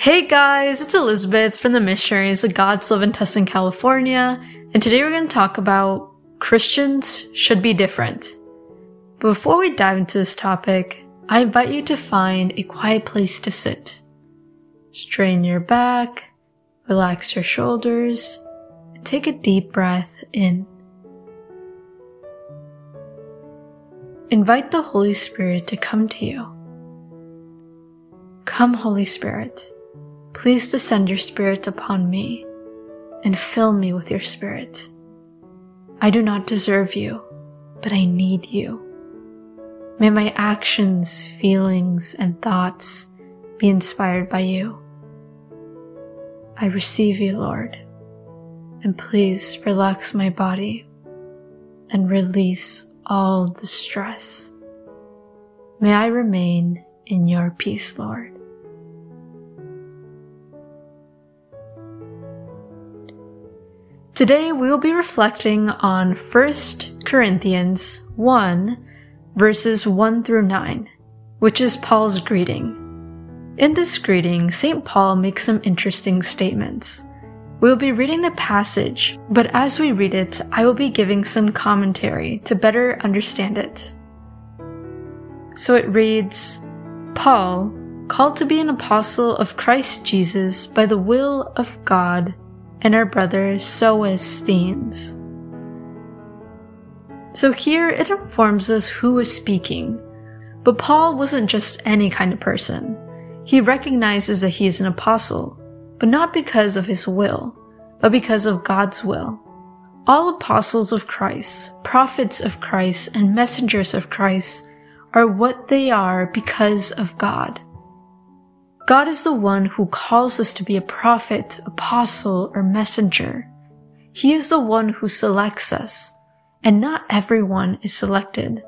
Hey guys, it's Elizabeth from the Missionaries of God's Love in Tustin, California, and today we're going to talk about Christians should be different. Before we dive into this topic, I invite you to find a quiet place to sit. Strain your back, relax your shoulders, and take a deep breath in. Invite the Holy Spirit to come to you. Come, Holy Spirit, please descend your Spirit upon me and fill me with your Spirit. I do not deserve you, but I need you. May my actions, feelings, and thoughts be inspired by you. I receive you, Lord, and please relax my body and release all the stress. May I remain in your peace, Lord. Today we will be reflecting on 1 Corinthians 1 verses 1 through 9, which is Paul's greeting. In this greeting, St. Paul makes some interesting statements. We'll be reading the passage, but as we read it, I will be giving some commentary to better understand it. So it reads Paul, called to be an apostle of Christ Jesus by the will of God, and our brother Sosthenes. So here it informs us who is speaking. But Paul wasn't just any kind of person. He recognizes that he is an apostle, but not because of his will, but because of God's will. All apostles of Christ, prophets of Christ, and messengers of Christ are what they are because of God. God is the one who calls us to be a prophet, apostle, or messenger. He is the one who selects us, and not everyone is selected.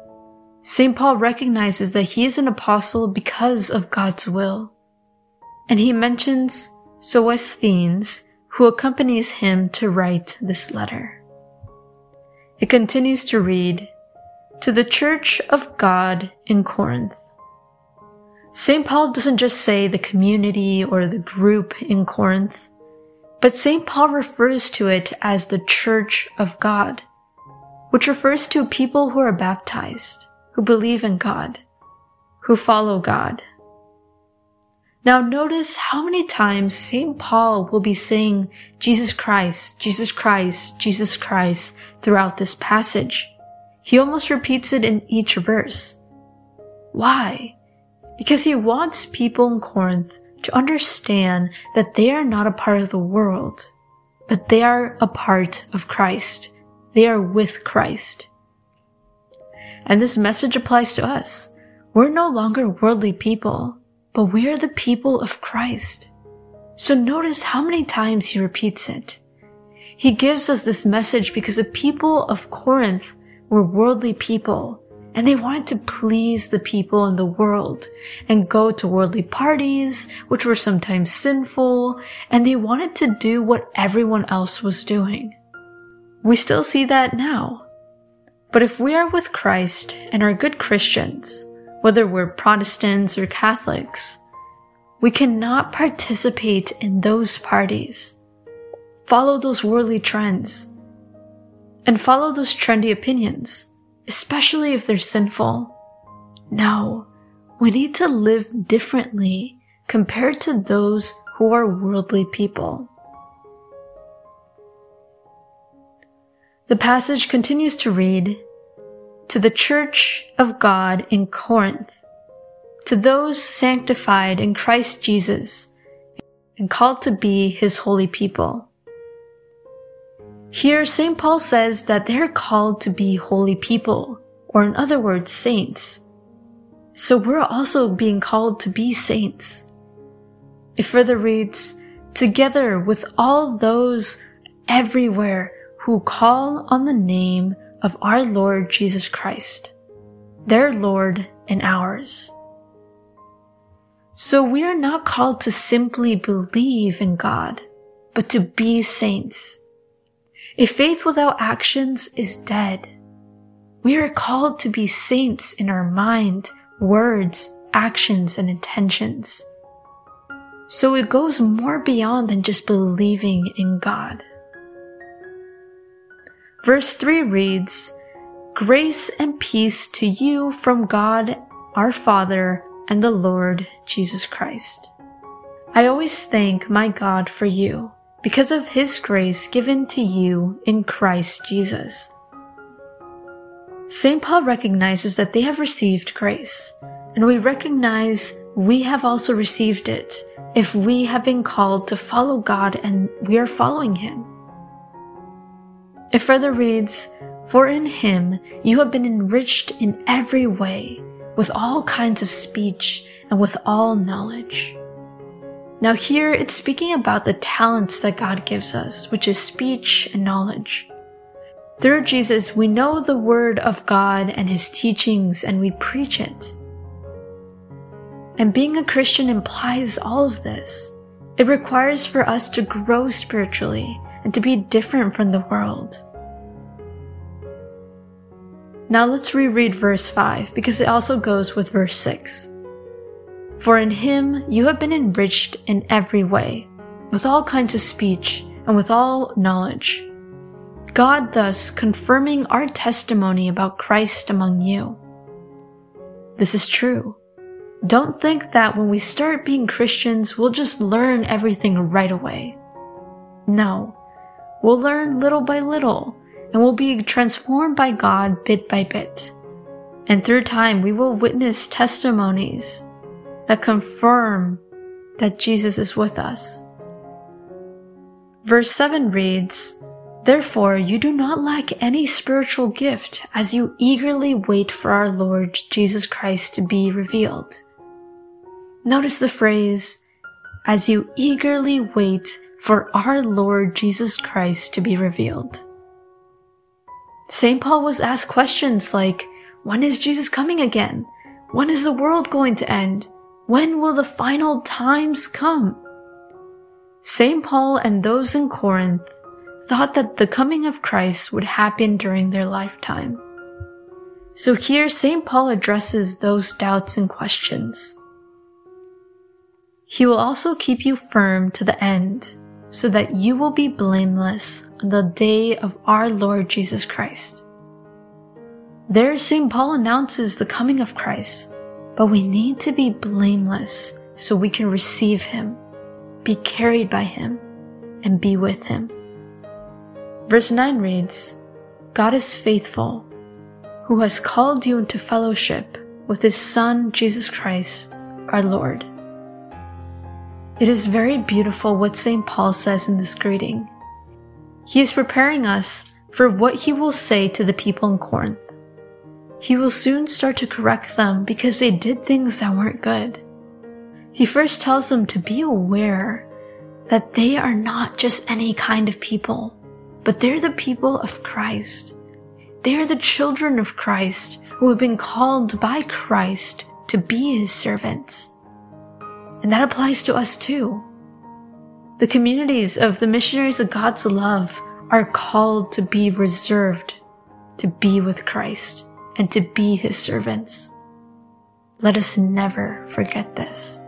St. Paul recognizes that he is an apostle because of God's will. And he mentions Sosthenes, who accompanies him to write this letter. It continues to read, To the Church of God in Corinth. St. Paul doesn't just say the community or the group in Corinth, but St. Paul refers to it as the Church of God, which refers to people who are baptized, who believe in God, who follow God. Now notice how many times St. Paul will be saying Jesus Christ, Jesus Christ, Jesus Christ throughout this passage. He almost repeats it in each verse. Why? Because he wants people in Corinth to understand that they are not a part of the world, but they are a part of Christ. They are with Christ. And this message applies to us. We're no longer worldly people but we are the people of Christ. So notice how many times he repeats it. He gives us this message because the people of Corinth were worldly people and they wanted to please the people in the world and go to worldly parties, which were sometimes sinful, and they wanted to do what everyone else was doing. We still see that now. But if we are with Christ and are good Christians, whether we're Protestants or Catholics. We cannot participate in those parties, follow those worldly trends, and follow those trendy opinions, especially if they're sinful. No, we need to live differently compared to those who are worldly people. The passage continues to read, to the church of God in Corinth, to those sanctified in Christ Jesus and called to be his holy people. Here, St. Paul says that they're called to be holy people, or in other words, saints. So we're also being called to be saints. It further reads, together with all those everywhere who call on the name of our Lord Jesus Christ, their Lord and ours. So we are not called to simply believe in God, but to be saints. A faith without actions is dead. We are called to be saints in our mind, words, actions, and intentions. So it goes more beyond than just believing in God. Verse 3 reads, Grace and peace to you from God our Father and the Lord Jesus Christ. I always thank my God for you because of his grace given to you in Christ Jesus. St. Paul recognizes that they have received grace, and we recognize we have also received it if we have been called to follow God and we are following him. It further reads, For in him you have been enriched in every way, with all kinds of speech and with all knowledge. Now, here it's speaking about the talents that God gives us, which is speech and knowledge. Through Jesus, we know the Word of God and His teachings, and we preach it. And being a Christian implies all of this. It requires for us to grow spiritually and to be different from the world. Now let's reread verse 5 because it also goes with verse 6. For in him you have been enriched in every way, with all kinds of speech and with all knowledge. God thus confirming our testimony about Christ among you. This is true. Don't think that when we start being Christians, we'll just learn everything right away. No, we'll learn little by little and we'll be transformed by God bit by bit. And through time, we will witness testimonies that confirm that Jesus is with us. Verse 7 reads, Therefore, you do not lack any spiritual gift as you eagerly wait for our Lord Jesus Christ to be revealed. Notice the phrase, as you eagerly wait for our Lord Jesus Christ to be revealed. St. Paul was asked questions like, when is Jesus coming again? When is the world going to end? When will the final times come? St. Paul and those in Corinth thought that the coming of Christ would happen during their lifetime. So here St. Paul addresses those doubts and questions. He will also keep you firm to the end so that you will be blameless on the day of our Lord Jesus Christ. There, St. Paul announces the coming of Christ, but we need to be blameless so we can receive Him, be carried by Him, and be with Him. Verse 9 reads, God is faithful, who has called you into fellowship with His Son, Jesus Christ, our Lord. It is very beautiful what St. Paul says in this greeting. He is preparing us for what he will say to the people in Corinth. He will soon start to correct them because they did things that weren't good. He first tells them to be aware that they are not just any kind of people, but they're the people of Christ. They are the children of Christ who have been called by Christ to be his servants. And that applies to us too. The communities of the missionaries of God's love are called to be reserved to be with Christ and to be his servants. Let us never forget this.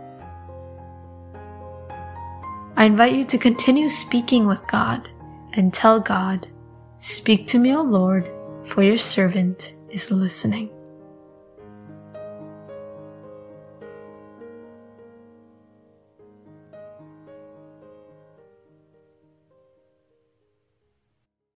I invite you to continue speaking with God and tell God, Speak to me, O Lord, for your servant is listening.